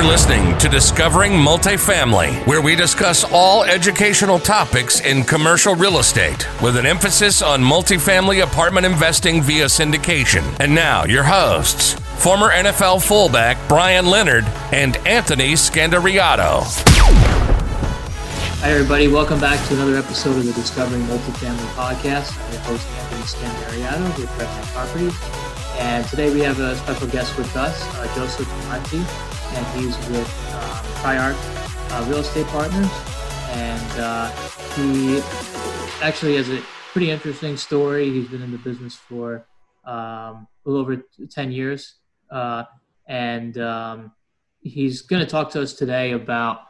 You're listening to Discovering Multifamily, where we discuss all educational topics in commercial real estate with an emphasis on multifamily apartment investing via syndication. And now, your hosts, former NFL fullback Brian Leonard and Anthony Scandariato. Hi, everybody. Welcome back to another episode of the Discovering Multifamily podcast. I'm your host, Anthony Scandariato with Red Knight Properties. And today we have a special guest with us, uh, Joseph Bramante and he's with um, TriArc uh, Real Estate Partners. And uh, he actually has a pretty interesting story. He's been in the business for um, a little over 10 years. Uh, and um, he's going to talk to us today about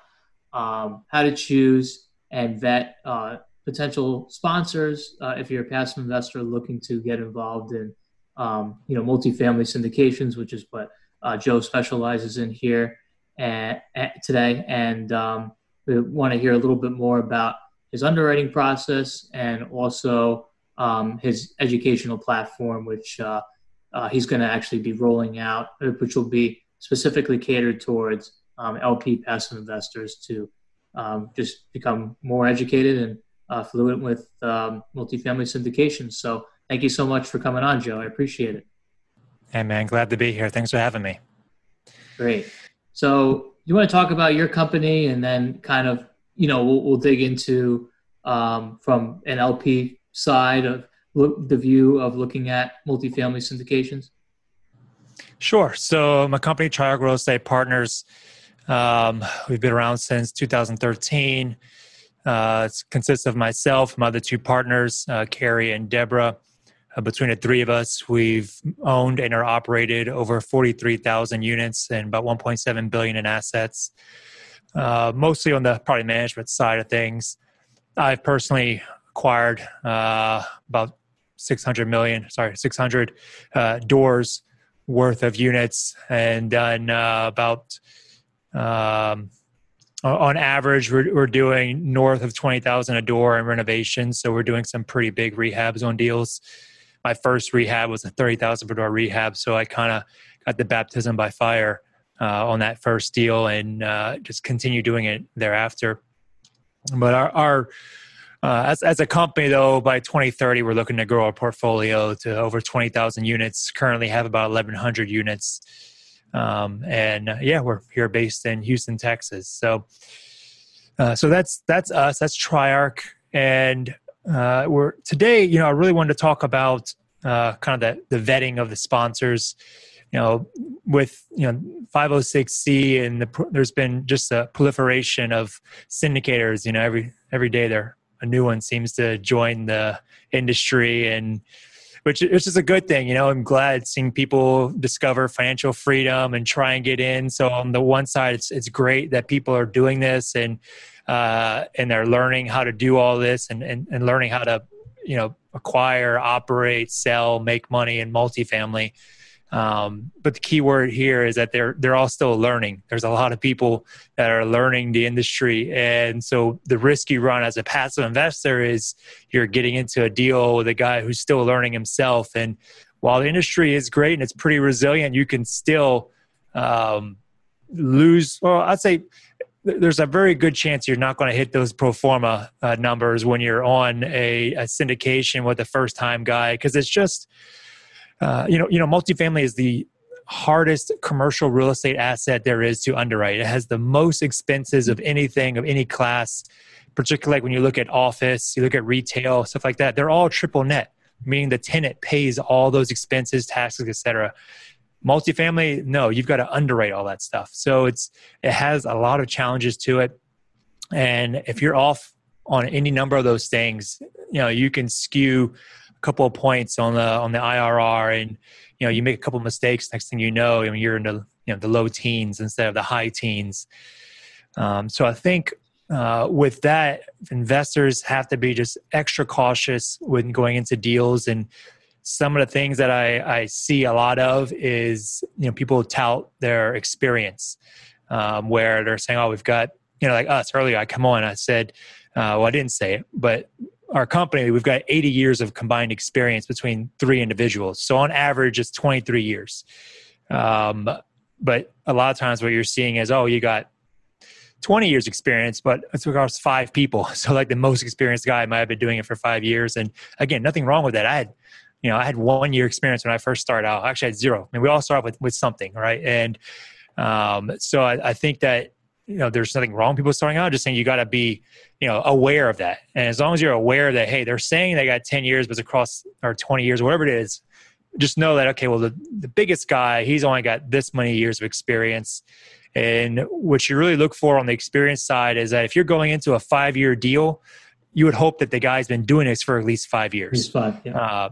um, how to choose and vet uh, potential sponsors uh, if you're a passive investor looking to get involved in um, you know multifamily syndications, which is what uh, Joe specializes in here and, today, and um, we want to hear a little bit more about his underwriting process and also um, his educational platform, which uh, uh, he's going to actually be rolling out, which will be specifically catered towards um, LP passive investors to um, just become more educated and uh, fluent with um, multifamily syndications. So, thank you so much for coming on, Joe. I appreciate it. Hey, man, glad to be here. Thanks for having me. Great. So, you want to talk about your company and then kind of, you know, we'll, we'll dig into um, from an LP side of look, the view of looking at multifamily syndications? Sure. So, my company, TriArc Real Estate Partners, um, we've been around since 2013. Uh, it consists of myself, my other two partners, uh, Carrie and Deborah. Uh, between the three of us, we've owned and are operated over 43,000 units and about 1.7 billion in assets, uh, mostly on the property management side of things. I've personally acquired uh, about 600 million, sorry, 600 uh, doors worth of units and done uh, about um, on average, we're, we're doing north of 20,000 a door in renovations. So we're doing some pretty big rehabs on deals my first rehab was a 30,000 per door rehab. So I kind of got the baptism by fire uh, on that first deal and uh, just continue doing it thereafter. But our, our uh, as, as a company, though, by 2030, we're looking to grow our portfolio to over 20,000 units. Currently, have about 1,100 units, um, and uh, yeah, we're here based in Houston, Texas. So, uh, so that's that's us. That's TriArc, and uh, we're today, you know, I really wanted to talk about uh, kind of the, the vetting of the sponsors. You know, with you know 506c and the, there's been just a proliferation of syndicators. You know, every every day there a new one seems to join the industry and which, which is a good thing. You know, I'm glad seeing people discover financial freedom and try and get in. So on the one side, it's it's great that people are doing this and uh, and they're learning how to do all this and, and, and learning how to you know acquire, operate, sell, make money in multifamily. Um, but the key word here is that they're they're all still learning. There's a lot of people that are learning the industry, and so the risk you run as a passive investor is you're getting into a deal with a guy who's still learning himself. And while the industry is great and it's pretty resilient, you can still um, lose. Well, I'd say there's a very good chance you're not going to hit those pro forma uh, numbers when you're on a, a syndication with a first time guy because it's just uh, you know, you know, multifamily is the hardest commercial real estate asset there is to underwrite. It has the most expenses of anything of any class, particularly like when you look at office, you look at retail, stuff like that. They're all triple net, meaning the tenant pays all those expenses, taxes, etc. Multifamily, no, you've got to underwrite all that stuff. So it's it has a lot of challenges to it. And if you're off on any number of those things, you know, you can skew a couple of points on the on the IRR, and you know you make a couple of mistakes. Next thing you know, I mean, you're in the you know the low teens instead of the high teens. Um, so I think uh, with that, investors have to be just extra cautious when going into deals. And some of the things that I, I see a lot of is you know people tout their experience, um, where they're saying, "Oh, we've got you know like us earlier." I come on, I said, uh, well, I didn't say it, but our company, we've got 80 years of combined experience between three individuals. So on average, it's 23 years. Um, but a lot of times what you're seeing is, oh, you got 20 years experience, but it's across five people. So like the most experienced guy might have been doing it for five years. And again, nothing wrong with that. I had, you know, I had one year experience when I first started out. I actually had zero. I mean, we all start with, with something, right? And um, so I, I think that, you know, there's nothing wrong people starting out. Just saying you got to be, you know, aware of that. And as long as you're aware that, hey, they're saying they got 10 years, but it's across or 20 years, whatever it is, just know that, okay, well, the, the biggest guy, he's only got this many years of experience and what you really look for on the experience side is that if you're going into a five year deal, you would hope that the guy's been doing this for at least five years. five, yeah. Uh,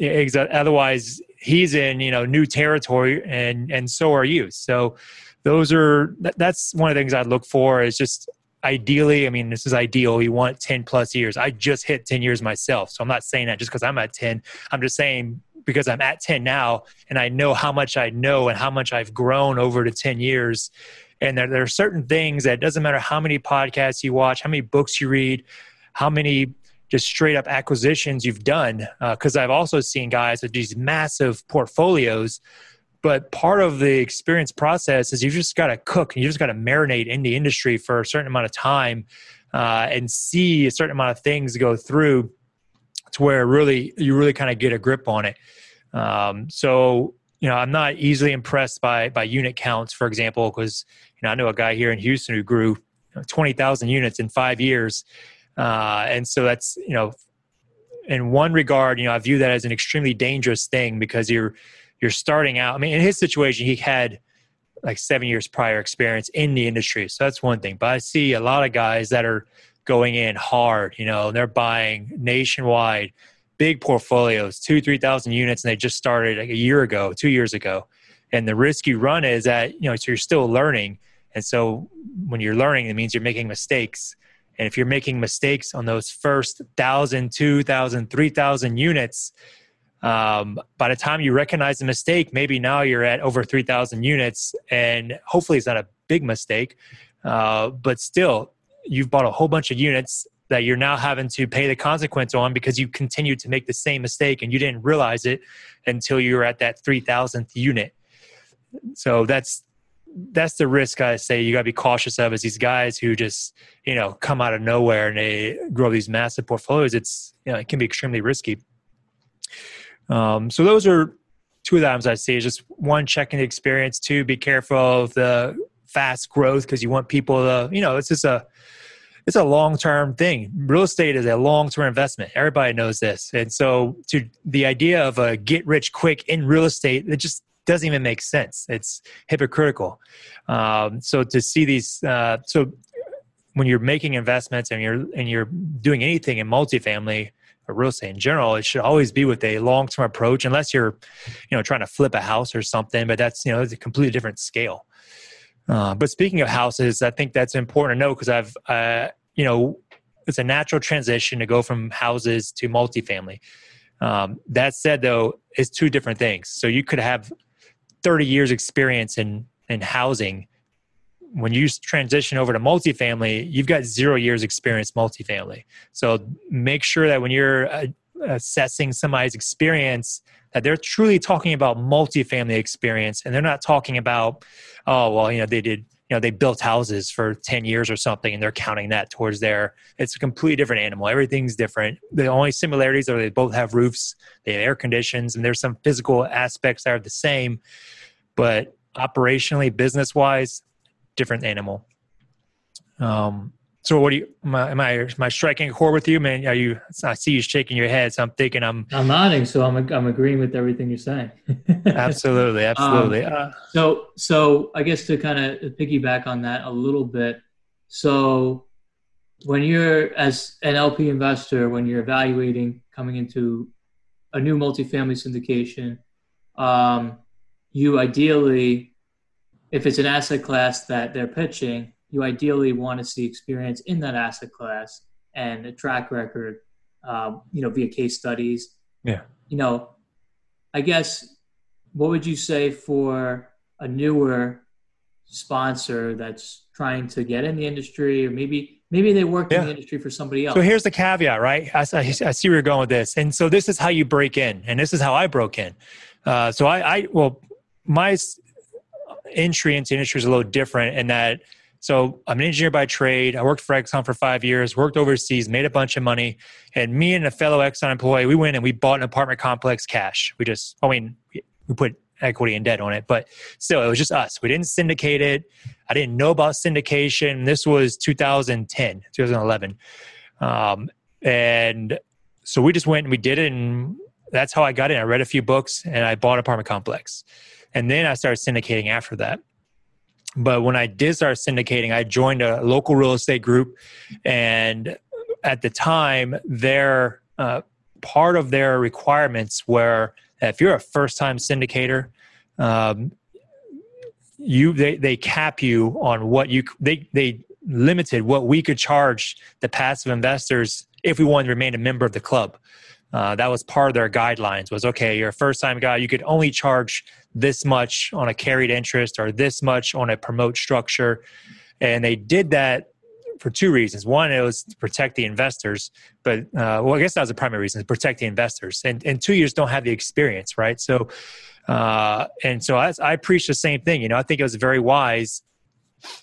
otherwise, he's in you know new territory, and and so are you. So those are that's one of the things I look for is just ideally. I mean, this is ideal. You want ten plus years. I just hit ten years myself, so I'm not saying that just because I'm at ten. I'm just saying because I'm at 10 now and I know how much I know and how much I've grown over the 10 years. And there, there are certain things that doesn't matter how many podcasts you watch, how many books you read, how many just straight up acquisitions you've done. Because uh, I've also seen guys with these massive portfolios. But part of the experience process is you just got to cook and you just got to marinate in the industry for a certain amount of time uh, and see a certain amount of things go through to where really you really kind of get a grip on it. Um, so you know, I'm not easily impressed by by unit counts, for example, because you know I know a guy here in Houston who grew twenty thousand units in five years, uh, and so that's you know, in one regard, you know, I view that as an extremely dangerous thing because you're you're starting out. I mean, in his situation, he had like seven years prior experience in the industry, so that's one thing. But I see a lot of guys that are going in hard. You know, and they're buying nationwide, big portfolios, two, three thousand units, and they just started like a year ago, two years ago. And the risk you run is that you know, so you're still learning, and so when you're learning, it means you're making mistakes. And if you're making mistakes on those first thousand, two thousand, three thousand units, um, by the time you recognize the mistake, maybe now you're at over 3,000 units, and hopefully it's not a big mistake. Uh, but still, you've bought a whole bunch of units that you're now having to pay the consequence on because you continued to make the same mistake and you didn't realize it until you were at that 3000th unit so that's that's the risk i say you got to be cautious of is these guys who just you know come out of nowhere and they grow these massive portfolios it's you know it can be extremely risky um, so those are two of the items i see is just one checking the experience two be careful of the fast growth because you want people to you know it's just a it's a long term thing. Real estate is a long term investment. Everybody knows this. And so to the idea of a get rich quick in real estate, it just doesn't even make sense. It's hypocritical. Um, so to see these, uh, so when you're making investments and you're and you're doing anything in multifamily or real estate in general, it should always be with a long term approach, unless you're, you know, trying to flip a house or something. But that's you know, it's a completely different scale. Uh, but speaking of houses, I think that's important to know because I've, uh, you know, it's a natural transition to go from houses to multifamily. Um, that said, though, it's two different things. So you could have 30 years experience in in housing. When you transition over to multifamily, you've got zero years experience multifamily. So make sure that when you're uh, assessing somebody's experience, that they're truly talking about multifamily experience and they're not talking about, oh, well, you know, they did, you know, they built houses for 10 years or something and they're counting that towards their, it's a completely different animal. Everything's different. The only similarities are they both have roofs, they have air conditions, and there's some physical aspects that are the same, but operationally, business wise, different animal. Um, so what do you am I, am I am I striking a chord with you, man? Are you? I see you shaking your head, so I'm thinking I'm. I'm nodding, so I'm I'm agreeing with everything you're saying. absolutely, absolutely. Um, uh, so so I guess to kind of piggyback on that a little bit. So when you're as an LP investor, when you're evaluating coming into a new multifamily syndication, um, you ideally, if it's an asset class that they're pitching you ideally want to see experience in that asset class and a track record, um, you know, via case studies. Yeah. You know, I guess what would you say for a newer sponsor that's trying to get in the industry or maybe maybe they worked yeah. in the industry for somebody else so here's the caveat right I, I, see where you're going with this and so this is how you break in and this is how i broke in uh, so I, I well my entry into industry is a little different in that so I'm an engineer by trade. I worked for Exxon for five years, worked overseas, made a bunch of money. And me and a fellow Exxon employee, we went and we bought an apartment complex cash. We just, I mean, we put equity and debt on it, but still, it was just us. We didn't syndicate it. I didn't know about syndication. This was 2010, 2011. Um, and so we just went and we did it. And that's how I got in. I read a few books and I bought an apartment complex. And then I started syndicating after that but when I did start syndicating, I joined a local real estate group, and at the time, their uh, part of their requirements were if you're a first time syndicator, um, you they, they cap you on what you they they limited what we could charge the passive investors if we wanted to remain a member of the club. Uh, that was part of their guidelines was okay you're a first time guy you could only charge this much on a carried interest or this much on a promote structure. And they did that for two reasons. One it was to protect the investors but uh, well i guess that was the primary reason to protect the investors. And, and two years don't have the experience right? So uh, and so I, I preach the same thing. You know i think it was very wise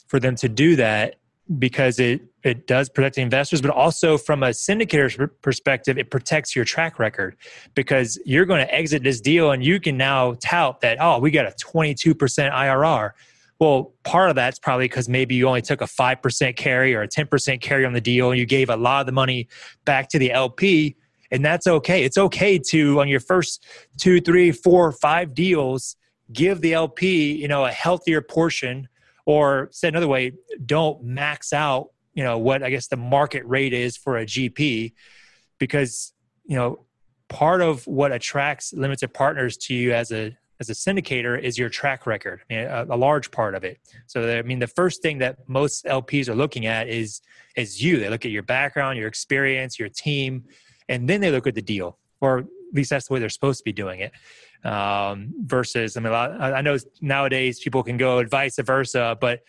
for them to do that because it it does protect the investors, but also from a syndicator's perspective, it protects your track record because you're going to exit this deal and you can now tout that oh we got a 22% IRR. Well, part of that's probably because maybe you only took a 5% carry or a 10% carry on the deal and you gave a lot of the money back to the LP. And that's okay. It's okay to, on your first two, three, four, five deals, give the LP, you know, a healthier portion or said another way, don't max out, you know, what I guess the market rate is for a GP because, you know, part of what attracts limited partners to you as a as a syndicator is your track record, I mean, a, a, large part of it. So, I mean, the first thing that most LPs are looking at is is you. They look at your background, your experience, your team, and then they look at the deal, or at least that's the way they're supposed to be doing it um, versus I mean I know nowadays people can go vice versa, but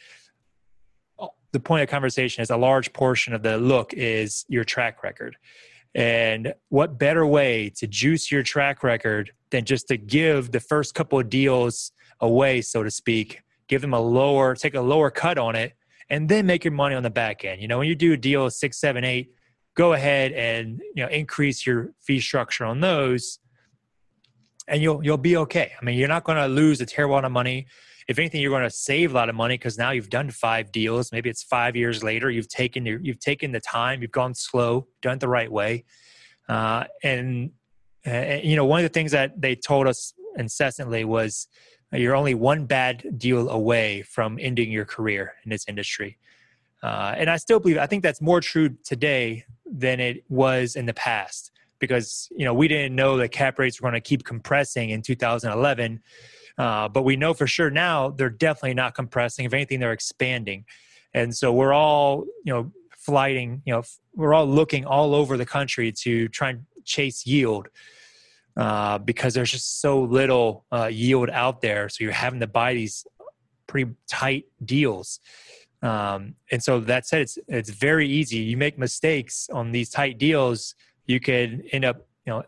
the point of conversation is a large portion of the look is your track record. And what better way to juice your track record than just to give the first couple of deals away, so to speak, give them a lower, take a lower cut on it, and then make your money on the back end. You know, when you do a deal six, seven, eight, go ahead and you know increase your fee structure on those and you'll you'll be okay. I mean, you're not going to lose a terrible amount of money. If anything, you're going to save a lot of money because now you've done five deals. Maybe it's five years later. You've taken your, you've taken the time. You've gone slow, done it the right way, uh, and, and you know one of the things that they told us incessantly was you're only one bad deal away from ending your career in this industry. Uh, and I still believe I think that's more true today than it was in the past because you know we didn't know that cap rates were going to keep compressing in 2011 uh, but we know for sure now they're definitely not compressing. If anything they're expanding. And so we're all you know flighting you know we're all looking all over the country to try and chase yield uh, because there's just so little uh, yield out there. So you're having to buy these pretty tight deals. Um, and so that said it's it's very easy. You make mistakes on these tight deals you could end up, you know,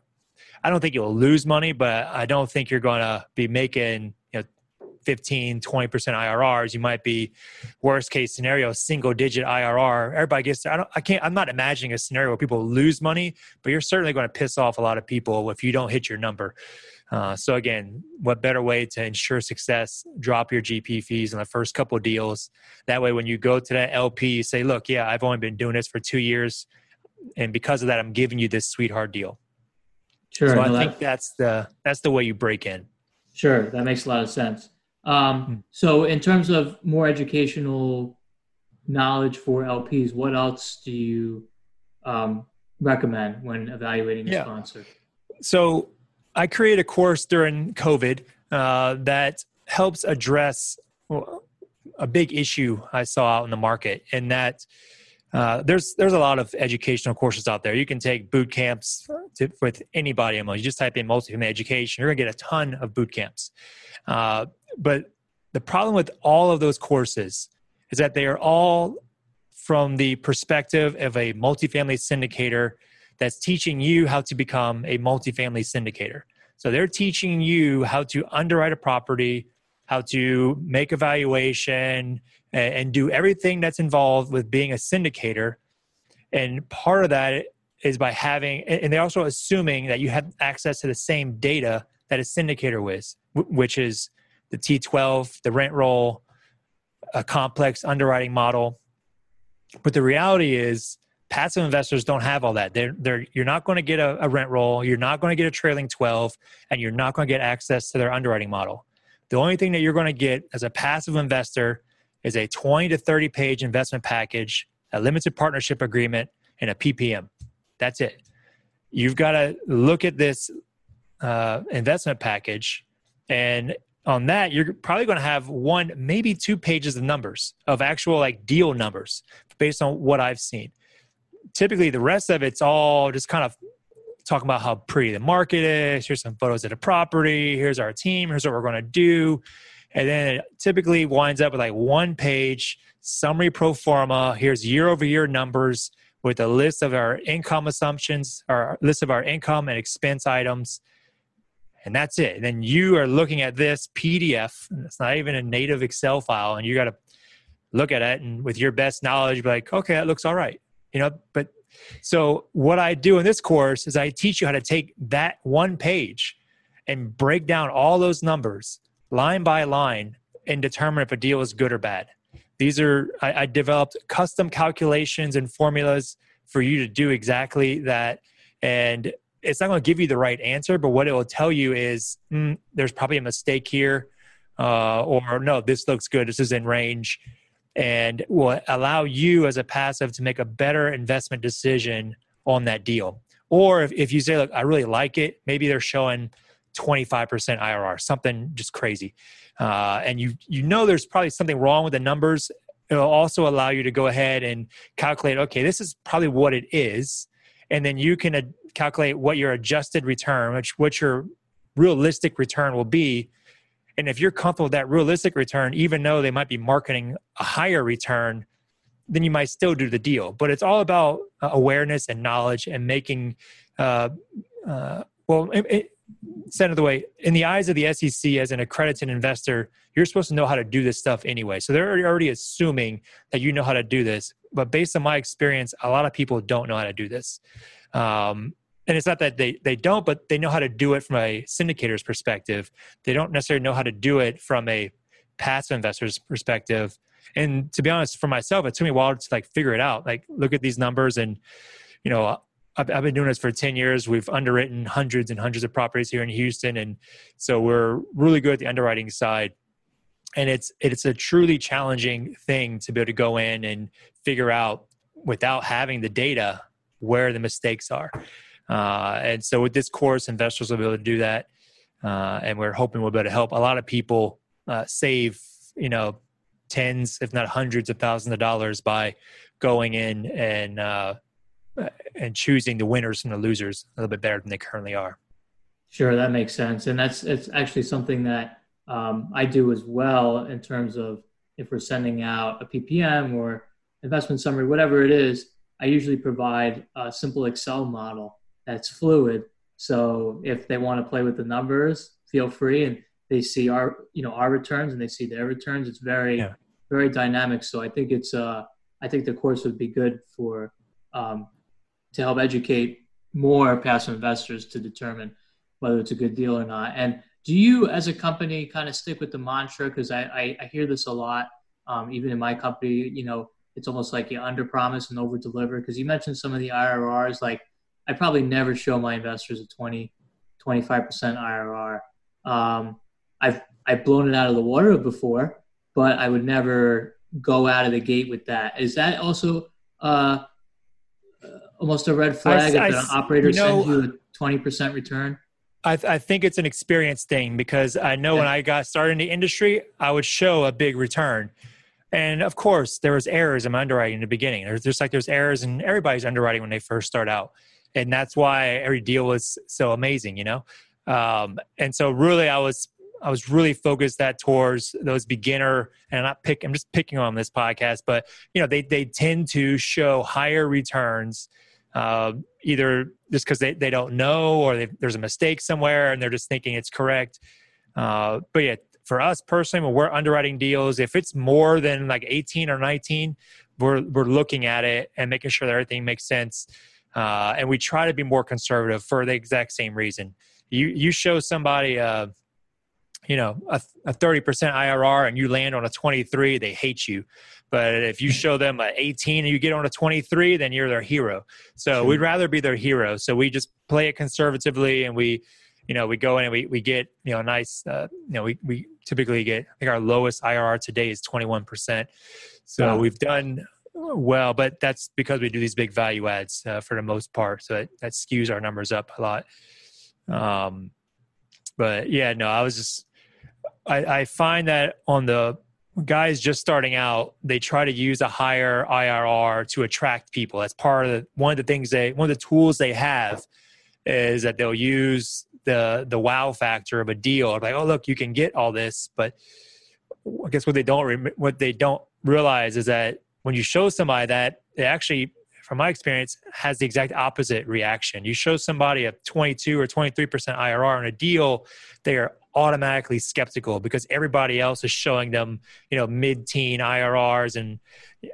I don't think you'll lose money, but I don't think you're going to be making, you know, 15, 20% IRRs. You might be worst case scenario, single digit IRR. Everybody gets, I don't, I can't, I'm not imagining a scenario where people lose money, but you're certainly going to piss off a lot of people if you don't hit your number. Uh, so again, what better way to ensure success? Drop your GP fees in the first couple deals. That way, when you go to that LP, you say, "Look, yeah, I've only been doing this for two years and because of that, I'm giving you this sweetheart deal. Sure. So no, I think that, that's the that's the way you break in. Sure, that makes a lot of sense. Um, hmm. So, in terms of more educational knowledge for LPs, what else do you um, recommend when evaluating a yeah. sponsor? So, I created a course during COVID uh, that helps address a big issue I saw out in the market, and that uh, there's there's a lot of educational courses out there. You can take boot camps to, with anybody. You just type in multifamily education. You're gonna get a ton of boot camps. Uh, but the problem with all of those courses is that they are all from the perspective of a multifamily syndicator that's teaching you how to become a multifamily syndicator. So they're teaching you how to underwrite a property, how to make evaluation, and, and do everything that's involved with being a syndicator. And part of that is by having, and they're also assuming that you have access to the same data that a syndicator with, which is the T12, the rent roll, a complex underwriting model. But the reality is, passive investors don't have all that. They're, they're, you're not going to get a, a rent roll, you're not going to get a trailing 12, and you're not going to get access to their underwriting model. The only thing that you're going to get as a passive investor is a 20 to 30 page investment package, a limited partnership agreement, and a PPM. That's it. You've got to look at this uh, investment package, and on that, you're probably going to have one, maybe two pages of numbers of actual like deal numbers based on what I've seen. Typically, the rest of it's all just kind of talking about how pretty the market is. Here's some photos of the property. Here's our team. Here's what we're going to do. And then it typically winds up with like one page summary pro forma. Here's year over year numbers with a list of our income assumptions, our list of our income and expense items. And that's it. And then you are looking at this PDF. It's not even a native Excel file, and you got to look at it and with your best knowledge, be like, okay, that looks all right. You know, but so what I do in this course is I teach you how to take that one page and break down all those numbers line by line and determine if a deal is good or bad. These are, I, I developed custom calculations and formulas for you to do exactly that. And it's not going to give you the right answer, but what it will tell you is mm, there's probably a mistake here, uh, or no, this looks good. This is in range, and will allow you as a passive to make a better investment decision on that deal. Or if, if you say, look, I really like it, maybe they're showing 25% IRR, something just crazy. Uh, and you you know there's probably something wrong with the numbers. It'll also allow you to go ahead and calculate, okay, this is probably what it is. And then you can uh, calculate what your adjusted return, which what your realistic return will be. And if you're comfortable with that realistic return, even though they might be marketing a higher return, then you might still do the deal. But it's all about uh, awareness and knowledge and making, uh, uh, well, it, it, way in the eyes of the SEC as an accredited investor, you're supposed to know how to do this stuff anyway. So they're already assuming that you know how to do this. But based on my experience, a lot of people don't know how to do this. Um, and it's not that they, they don't, but they know how to do it from a syndicator's perspective. They don't necessarily know how to do it from a passive investor's perspective. And to be honest, for myself, it took me a while to like figure it out. Like look at these numbers and, you know, I've, I've been doing this for 10 years. We've underwritten hundreds and hundreds of properties here in Houston. And so we're really good at the underwriting side. And it's, it's a truly challenging thing to be able to go in and figure out without having the data where the mistakes are. Uh, and so with this course, investors will be able to do that. Uh, and we're hoping we'll be able to help a lot of people uh, save, you know, tens, if not hundreds of thousands of dollars by going in and uh, and choosing the winners from the losers a little bit better than they currently are. Sure, that makes sense, and that's it's actually something that um, I do as well in terms of if we're sending out a PPM or investment summary, whatever it is. I usually provide a simple Excel model that's fluid. So if they want to play with the numbers, feel free, and they see our you know our returns and they see their returns. It's very yeah. very dynamic. So I think it's uh I think the course would be good for um, to help educate more passive investors to determine whether it's a good deal or not. And do you, as a company, kind of stick with the mantra? Because I, I, I, hear this a lot, um, even in my company. You know, it's almost like you under promise and over deliver. Because you mentioned some of the IRRs. Like, I probably never show my investors a 20, 25% IRR. Um, I've I've blown it out of the water before, but I would never go out of the gate with that. Is that also uh, almost a red flag I, if an operator you know, sends you a twenty percent return? I, I, think it's an experience thing because I know yeah. when I got started in the industry, I would show a big return. And of course, there was errors in my underwriting in the beginning. There's just like there's errors in everybody's underwriting when they first start out, and that's why every deal was so amazing, you know. Um, and so, really, I was I was really focused that towards those beginner, and I'm not pick. I'm just picking on this podcast, but you know, they they tend to show higher returns uh, either just because they, they don't know or there's a mistake somewhere and they're just thinking it's correct. Uh, but yeah, for us personally, when we're underwriting deals, if it's more than like 18 or 19, we're we're looking at it and making sure that everything makes sense. Uh, and we try to be more conservative for the exact same reason. You you show somebody uh, you know a, a 30% IRR and you land on a 23, they hate you. But if you show them a 18 and you get on a 23, then you're their hero. So we'd rather be their hero. So we just play it conservatively and we you know we go in and we, we get you know nice uh, you know we, we typically get i think our lowest irr today is 21% so wow. we've done well but that's because we do these big value adds uh, for the most part so that, that skews our numbers up a lot um, but yeah no i was just I, I find that on the guys just starting out they try to use a higher irr to attract people that's part of the, one of the things they one of the tools they have is that they'll use the the wow factor of a deal. Like, oh look, you can get all this, but I guess what they don't what they don't realize is that when you show somebody that, it actually, from my experience, has the exact opposite reaction. You show somebody a 22 or 23 percent IRR on a deal, they are automatically skeptical because everybody else is showing them, you know, mid-teen IRRs, and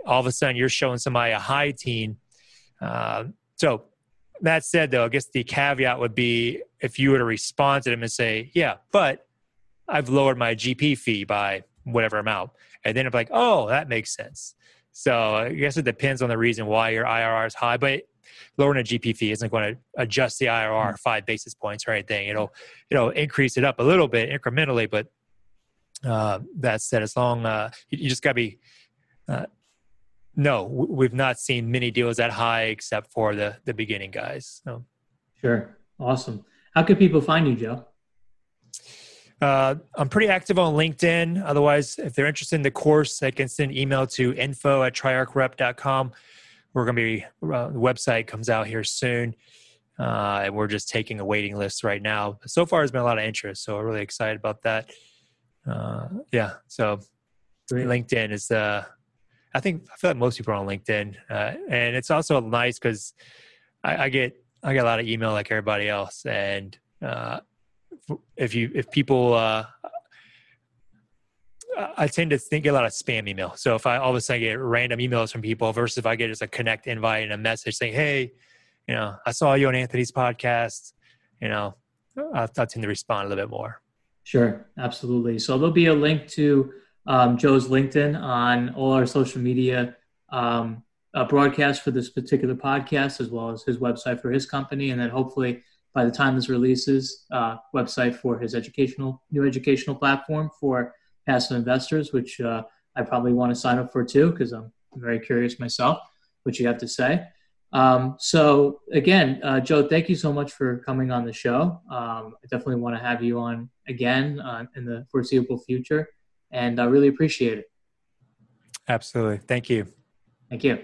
all of a sudden you're showing somebody a high teen. Uh, so that said, though, I guess the caveat would be if you were to respond to them and say, "Yeah, but I've lowered my GP fee by whatever amount," and then it's like, "Oh, that makes sense." So I guess it depends on the reason why your IRR is high, but lowering a GP fee isn't going to adjust the IRR mm-hmm. five basis points or anything. It'll it'll increase it up a little bit incrementally, but uh, that said, as long uh, you, you just got to be uh, no, we've not seen many deals that high except for the the beginning guys. So. Sure, awesome. How can people find you, Joe? Uh, I'm pretty active on LinkedIn. Otherwise, if they're interested in the course, they can send an email to info at triarcrep.com. We're going to be, uh, the website comes out here soon. Uh, and we're just taking a waiting list right now. So far, there's been a lot of interest. So we're really excited about that. Uh, yeah. So Great. LinkedIn is the, I think I feel like most people are on LinkedIn, uh, and it's also nice because I, I, get I get a lot of email like everybody else, and uh, if you if people uh, I tend to think a lot of spam email. So if I all of a sudden get random emails from people versus if I get just a connect invite and a message saying, "Hey, you know, I saw you on Anthony's podcast," you know, I, I tend to respond a little bit more. Sure, absolutely. So there'll be a link to um, Joe's LinkedIn on all our social media um, uh, broadcasts for this particular podcast, as well as his website for his company, and then hopefully by the time this releases, uh, website for his educational new educational platform for passive investors, which uh, I probably want to sign up for too because I'm very curious myself what you have to say. Um, so again, uh, Joe, thank you so much for coming on the show. Um, I definitely want to have you on again uh, in the foreseeable future and I really appreciate it. Absolutely. Thank you. Thank you.